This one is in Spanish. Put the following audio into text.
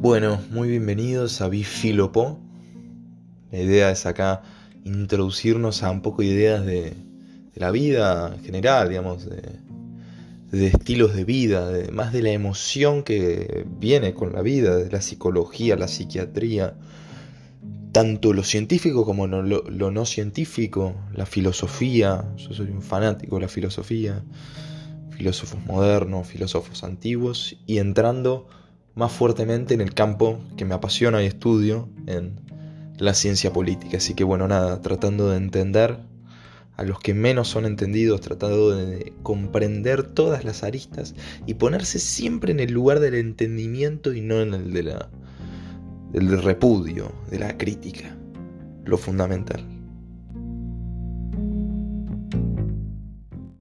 Bueno, muy bienvenidos a Bifilopo. La idea es acá introducirnos a un poco ideas de, la vida en general, digamos, de, estilos de vida, más de la emoción que viene con la vida, de la psicología, la psiquiatría, tanto lo científico como lo, lo no científico, la filosofía, yo soy un fanático de la filosofía, filósofos modernos, filósofos antiguos, y entrando más fuertemente en el campo que me apasiona y estudio, en la ciencia política. Así que bueno, nada, tratando de entender a los que menos son entendidos, tratando de comprender todas las aristas y ponerse siempre en el lugar del entendimiento y no en el de la, del repudio, de la crítica, lo fundamental.